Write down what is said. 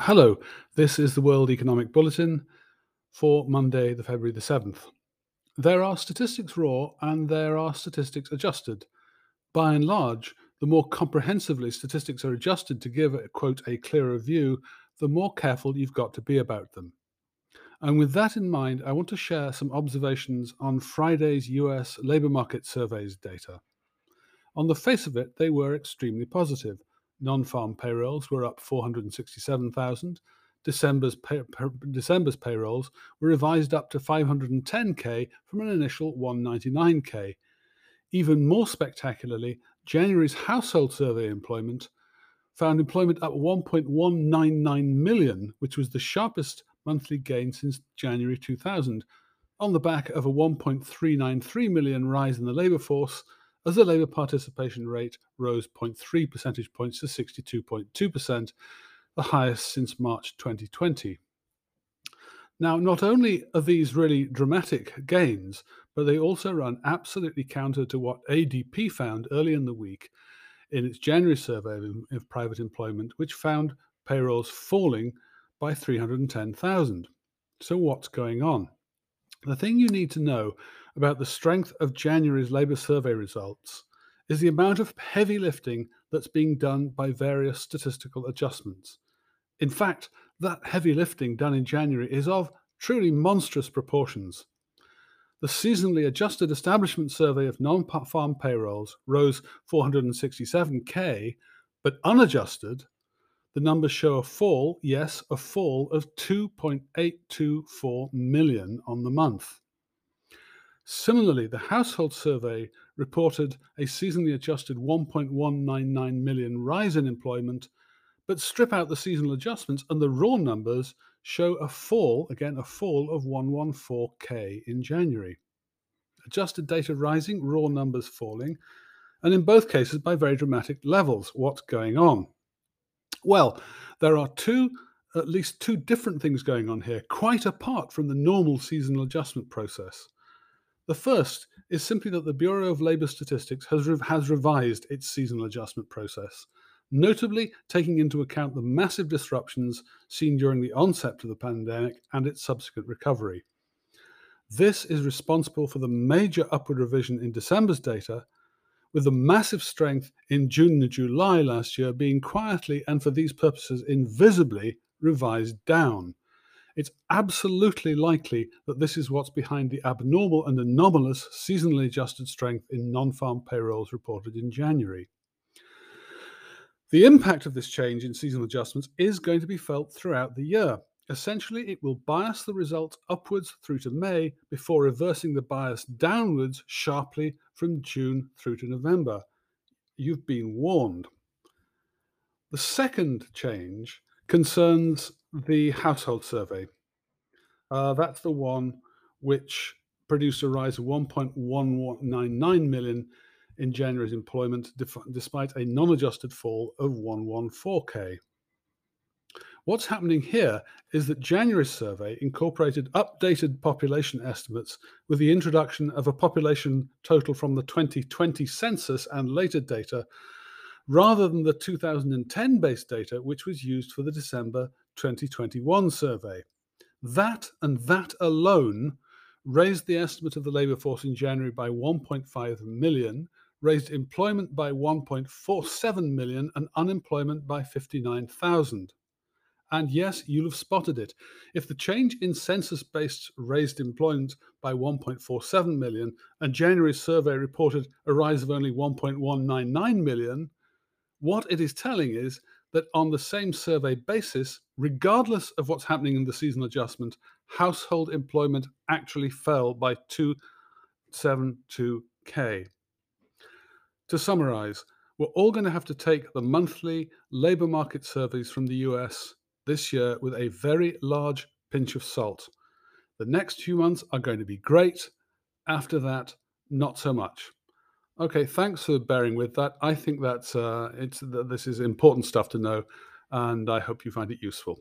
Hello, this is the World Economic Bulletin for Monday, the February the 7th. There are statistics raw and there are statistics adjusted. By and large, the more comprehensively statistics are adjusted to give a quote a clearer view, the more careful you've got to be about them. And with that in mind, I want to share some observations on Friday's US labour market surveys data. On the face of it, they were extremely positive Non-farm payrolls were up 467,000. December's, pay, December's payrolls were revised up to 510k from an initial 199k. Even more spectacularly, January's household survey employment found employment up 1.199 million, which was the sharpest monthly gain since January 2000, on the back of a 1.393 million rise in the labour force as the Labour participation rate rose 0.3 percentage points to 62.2%, the highest since March 2020. Now, not only are these really dramatic gains, but they also run absolutely counter to what ADP found early in the week in its January survey of private employment, which found payrolls falling by 310,000. So, what's going on? The thing you need to know about the strength of January's Labour survey results is the amount of heavy lifting that's being done by various statistical adjustments. In fact, that heavy lifting done in January is of truly monstrous proportions. The seasonally adjusted establishment survey of non farm payrolls rose 467k, but unadjusted, the numbers show a fall, yes, a fall of 2.824 million on the month. Similarly, the household survey reported a seasonally adjusted 1.199 million rise in employment, but strip out the seasonal adjustments and the raw numbers show a fall, again, a fall of 114k in January. Adjusted data rising, raw numbers falling, and in both cases by very dramatic levels. What's going on? Well, there are two, at least two different things going on here, quite apart from the normal seasonal adjustment process. The first is simply that the Bureau of Labour Statistics has, has revised its seasonal adjustment process, notably taking into account the massive disruptions seen during the onset of the pandemic and its subsequent recovery. This is responsible for the major upward revision in December's data, with the massive strength in June and July last year being quietly and for these purposes invisibly revised down. It's absolutely likely that this is what's behind the abnormal and anomalous seasonally adjusted strength in non farm payrolls reported in January. The impact of this change in seasonal adjustments is going to be felt throughout the year. Essentially, it will bias the results upwards through to May before reversing the bias downwards sharply from June through to November. You've been warned. The second change concerns the household survey. Uh, that's the one which produced a rise of 1.199 million in January's employment, despite a non adjusted fall of 114k. What's happening here is that January's survey incorporated updated population estimates with the introduction of a population total from the 2020 census and later data, rather than the 2010 based data, which was used for the December 2021 survey. That and that alone raised the estimate of the labour force in January by 1.5 million, raised employment by 1.47 million, and unemployment by 59,000. And yes, you'll have spotted it. If the change in census based raised employment by 1.47 million and January's survey reported a rise of only 1.199 million, what it is telling is that on the same survey basis, regardless of what's happening in the seasonal adjustment, household employment actually fell by 272K. To summarize, we're all going to have to take the monthly labor market surveys from the US this year with a very large pinch of salt. The next few months are going to be great. After that, not so much. Okay, thanks for bearing with that. I think that's uh, it's that this is important stuff to know, and I hope you find it useful.